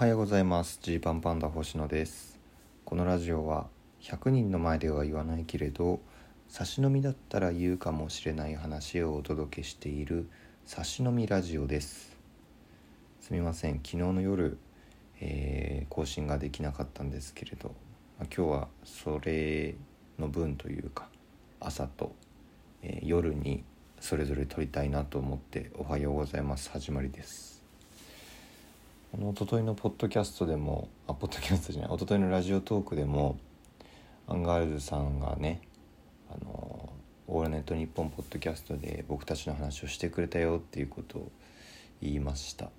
はようございます。ジーパンパンダ星野です。このラジオは100人の前では言わないけれど差し飲みだったら言うかもしれない話をお届けしている差し飲みラジオです。すみません。昨日の夜、えー、更新ができなかったんですけれど、ま、今日はそれの分というか朝と、えー、夜にそれぞれ撮りたいなと思っておはようございます。始まりです。この一昨日のポッドキャストでもあポッドキャストじゃない一昨日のラジオトークでもアンガールズさんがねあのオールナイトニッポンポッドキャストで僕たちの話をしてくれたよっていうことを言いました。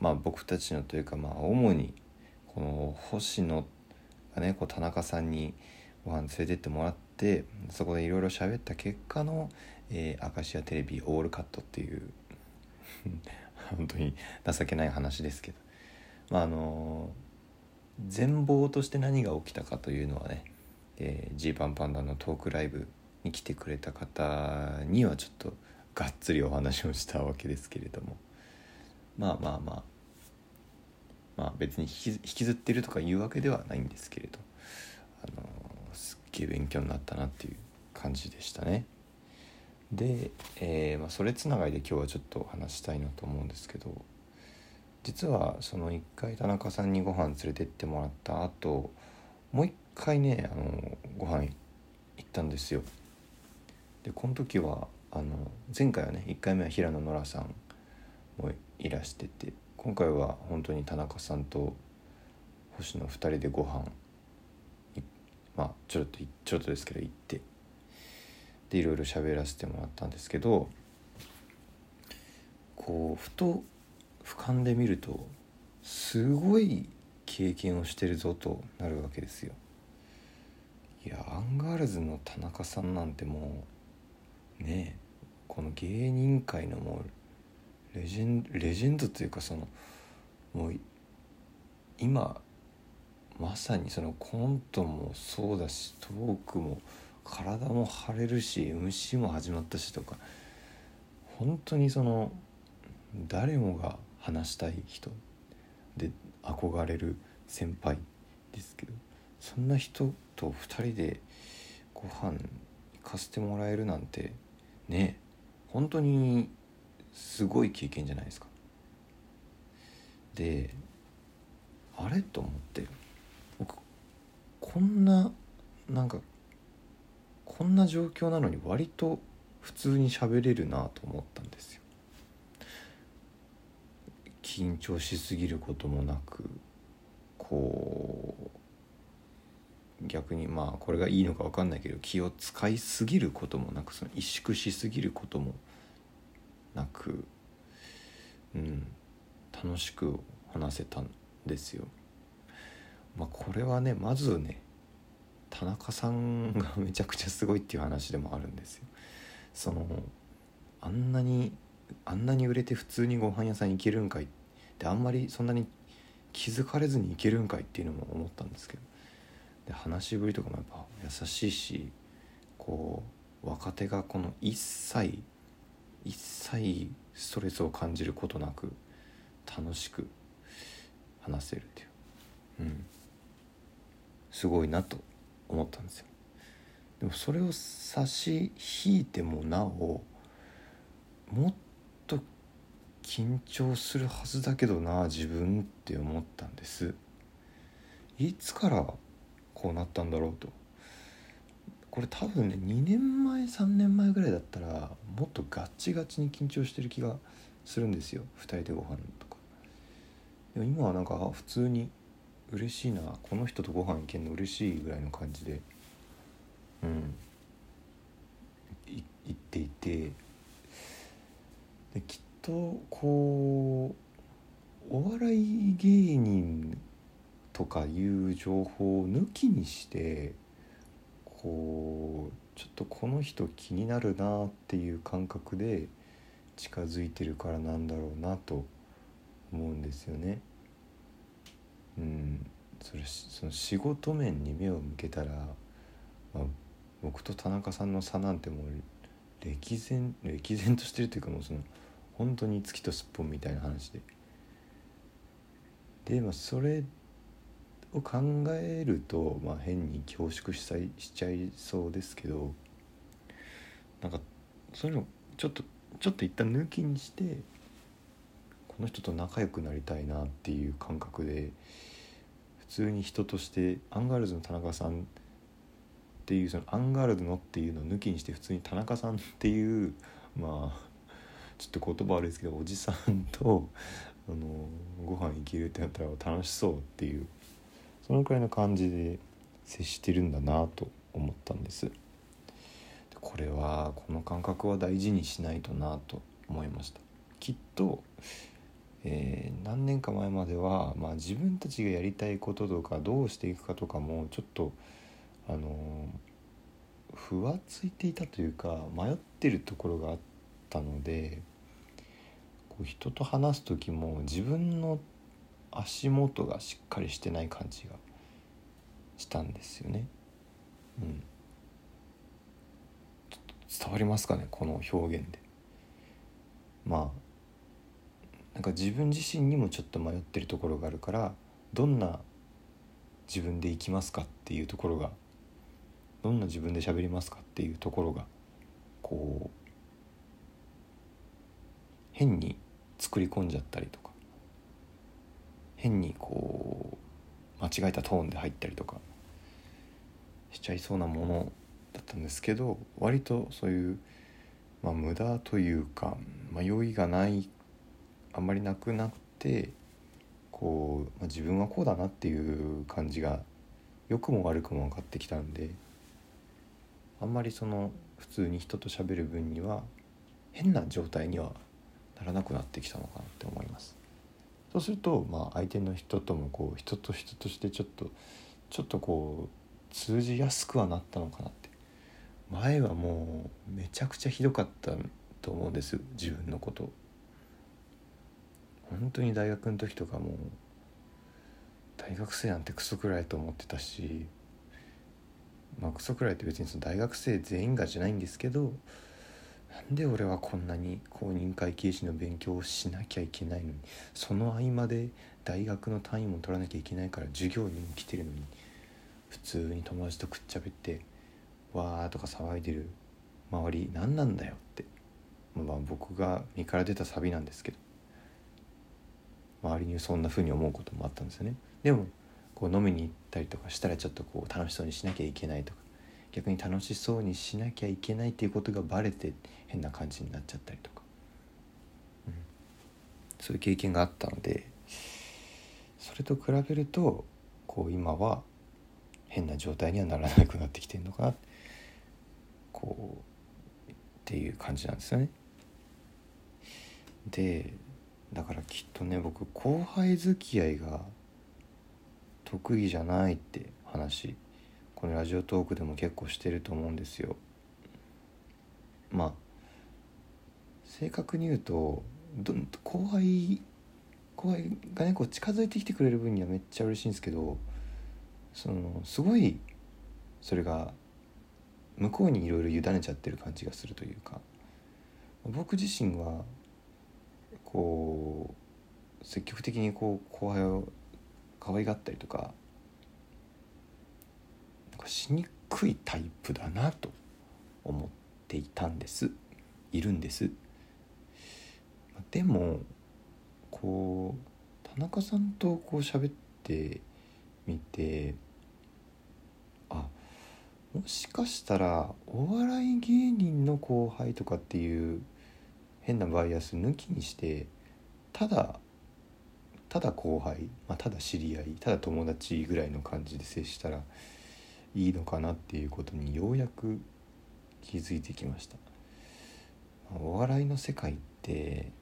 まあ僕たちのというかまあ主にこの星野がねこう田中さんにご飯連れてってもらってそこでいろいろ喋った結果のえー、アカシアテレビオールカットっていう 本当に情けない話ですけど。まああの全貌として何が起きたかというのはねジー、パンパンダのトークライブに来てくれた方にはちょっとがっつりお話をしたわけですけれども。まあまあまあ。まあ別に引きずってるとかいうわけではないんですけれど。あのすっげえ勉強になったなっていう感じでしたね。で、えー、まあ、それつながりで今日はちょっと話したいなと思うんですけど。実はその1回田中さんにご飯連れてってもらった後もう一回ねあのご飯行ったんですよ。でこの時はあの前回はね1回目は平野ノラさんもいらしてて今回は本当に田中さんと星野2人でご飯まあちょっとちょっとですけど行ってでいろいろ喋らせてもらったんですけどこうふと俯瞰で見るとすごい経験をしてるぞとなるわけですよ。いやアンガールズの田中さんなんてもうねこの芸人界のもうレジェンレジェンドというかそのもう今まさにそのコントもそうだしトークも体も腫れるし MC も始まったしとか本当にその誰もが話したい人で憧れる先輩ですけどそんな人と2人でご飯行かせてもらえるなんてね本当にすごい経験じゃないですか。であれと思って僕こんななんかこんな状況なのに割と普通に喋れるなと思ったんですよ。緊張しすぎることもなくこう逆にまあこれがいいのか分かんないけど気を使いすぎることもなくその萎縮しすぎることもなく、うん、楽しく話せたんですよ。まあ、これはねまずね田中さんがめちゃくちゃすごいっていう話でもあるんですよ。そのあんなにあんなに売れて普通にご飯屋さん行けるんかいってあんまりそんなに気づかれずに行けるんかいっていうのも思ったんですけど。で話しぶりとかもやっぱ優しいしこう若手がこの一切一切ストレスを感じることなく楽しく話せるっていう、うん、すごいなと思ったんですよ。でもそれを差し引いてもなおもっ緊張するはずだけどな自分って思ったんです。いつからこうなったんだろうと。これ多分ね2年前3年前ぐらいだったらもっとガッチガチに緊張してる気がするんですよ。2人でご飯とか。でも今はなんか普通に嬉しいな。この人とご飯行けんの嬉しいぐらいの感じでうん。行っていて。できっとこうお笑い芸人とかいう情報を抜きにしてこうちょっとこの人気になるなっていう感覚で近づいてるからなんだろうなと思うんですよね。うんそれその仕事面に目を向けたら、まあ、僕と田中さんの差なんてもう歴然歴然としてるというかもうその本当に月とすっぽんみたいな話で。で、まあ、それを考えると、まあ、変に恐縮ししちゃいそうですけどなんかそういうのちょっとちょっと一旦抜きにしてこの人と仲良くなりたいなっていう感覚で普通に人としてアンガールズの田中さんっていうそのアンガールズのっていうのを抜きにして普通に田中さんっていうまあちょっと言葉悪いですけどおじさんとあのご飯行けるってなったら楽しそうっていうそのくらいの感じで接してるんだなと思ったんです。これはこの感覚は大事にしないとなと思いました。きっと、えー、何年か前までは、まあ、自分たちがやりたいこととかどうしていくかとかもちょっとあのふわついていたというか迷ってるところがあったので人と話す時も自分の足元がしっかりしてない感じがしたんですよね。うん、伝わりますかねこの表現で。まあなんか自分自身にもちょっと迷ってるところがあるからどんな自分でいきますかっていうところがどんな自分で喋りますかっていうところがこう変に作り込んじゃったりとか変にこう間違えたトーンで入ったりとかしちゃいそうなものだったんですけど割とそういう、まあ、無駄というか迷いがないあんまりなくなってこう、まあ、自分はこうだなっていう感じが良くも悪くも分かってきたんで。あんまりその普通に人と喋る分には変な状態にはならなくなってきたのかなって思います。そうするとまあ相手の人ともこう人と人としてちょっとちょっとこう通じやすくはなったのかなって。前はもうめちゃくちゃひどかったと思うんです自分のこと。本当に大学の時とかも大学生なんてクソくらいと思ってたしまあクソくらいって別にその大学生全員がじゃないんですけどなんで俺はこんなに公認会計士の勉強をしなきゃいけないのにその合間で大学の単位も取らなきゃいけないから授業にも来てるのに普通に友達とくっちゃべってわーとか騒いでる周り何なんだよってまあ僕が身から出たサビなんですけど周りにそんな風に思うこともあったんですよね。でもこう飲みに行ったりとかしたらちょっとこう楽しそうにしなきゃいけないとか逆に楽しそうにしなきゃいけないっていうことがバレて変な感じになっちゃったりとか、うん、そういう経験があったのでそれと比べるとこう今は変な状態にはならなくなってきてるのかな。こうっていう感じなんですよね。でだからきっとね僕後輩付き合いが得意じゃないって話このラジオトークでも結構してると思うんですよ。まあ正確に言うと後輩後輩がねこう近づいてきてくれる分にはめっちゃ嬉しいんですけどそのすごいそれが向こうにいろいろ委ねちゃってる感じがするというか僕自身はこう積極的にこう後輩を可愛がったりとかしにくいタイプだなと思っていたんです。いるんです。でもこう田中さんとこう喋ってみてあもしかしたらお笑い芸人の後輩とかっていう変なバイアス抜きにしてただただ後輩、まあ、ただ知り合いただ友達ぐらいの感じで接したらいいのかなっていうことにようやく気づいてきました。お笑いの世界って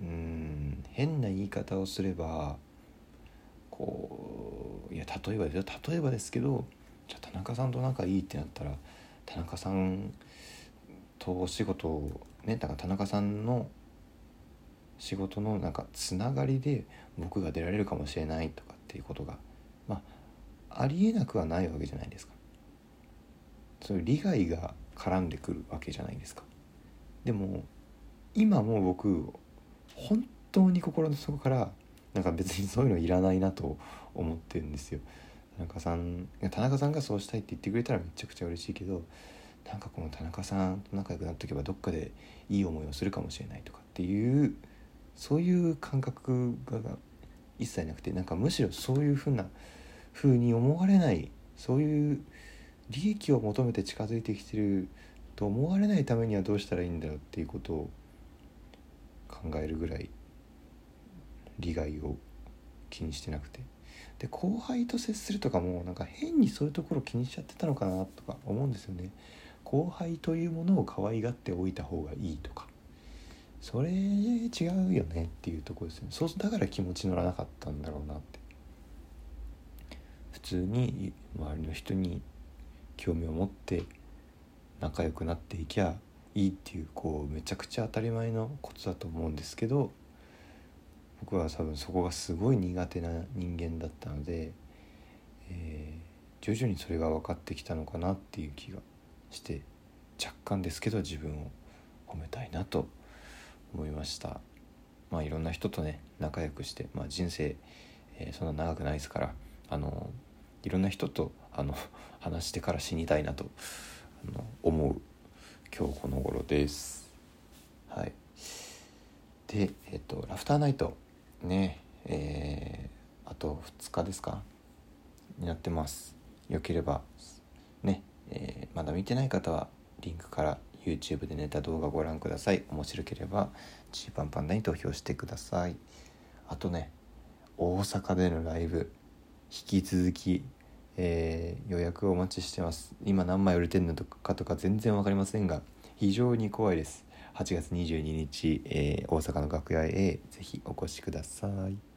うん変な言い方をすればこういや例えば例えばですけどじゃあ田中さんと仲いいってなったら田中さんとお仕事をねだから田中さんの仕事のなんかつながりで僕が出られるかもしれないとかっていうことがありえなくはないわけじゃないですか。そういう利害が絡んでくるわけじゃないですか。でも今も僕本当に心の底からなんか別にそういうのいらないなと思ってるんですよ。田中さん田中さんがそうしたいって言ってくれたらめちゃくちゃ嬉しいけどなんかこの田中さんと仲良くなっとけばどっかでいい思いをするかもしれないとかっていうそういう感覚が一切なくてなんかむしろそういうふうな風に思われないそういう利益を求めて近づいてきてると思われないためにはどうしたらいいんだろうっていうことを考えるぐらい利害を気にしてなくて。で後輩と接するとかもなんか変にそういうところ気にしちゃってたのかなとか思うんですよね。後輩というものを可愛がっておいた方がいいとか。それ違うよねっていうとこですね。そうだから気持ち乗らなかったんだろうなって。通に周りの人に興味を持って仲良くなっていきゃいいっていうこうめちゃくちゃ当たり前のことだと思うんですけど僕は多分そこがすごい苦手な人間だったので、えー、徐々にそれが分かってきたのかなっていう気がして若干ですけど自分を褒めたいなと思いました。まあいろんな人とね仲良くして、まあ、人生、えー、そんな長くないですからあのいろんな人とあの 話してから死にたいなと思う今日この頃です。はい、で、えっと、ラフターナイトねえー、あと2日ですか？になってます。よければね、えー、まだ見てない方はリンクから YouTube でネタ動画ご覧ください。面白ければジーパンパンダに投票してください。あとね大阪でのライブ引き続きえー、予約をお待ちしてます。今何枚売れてるのかとか全然分かりませんが非常に怖いです。8月22日、えー、大阪の楽屋へぜひお越しください。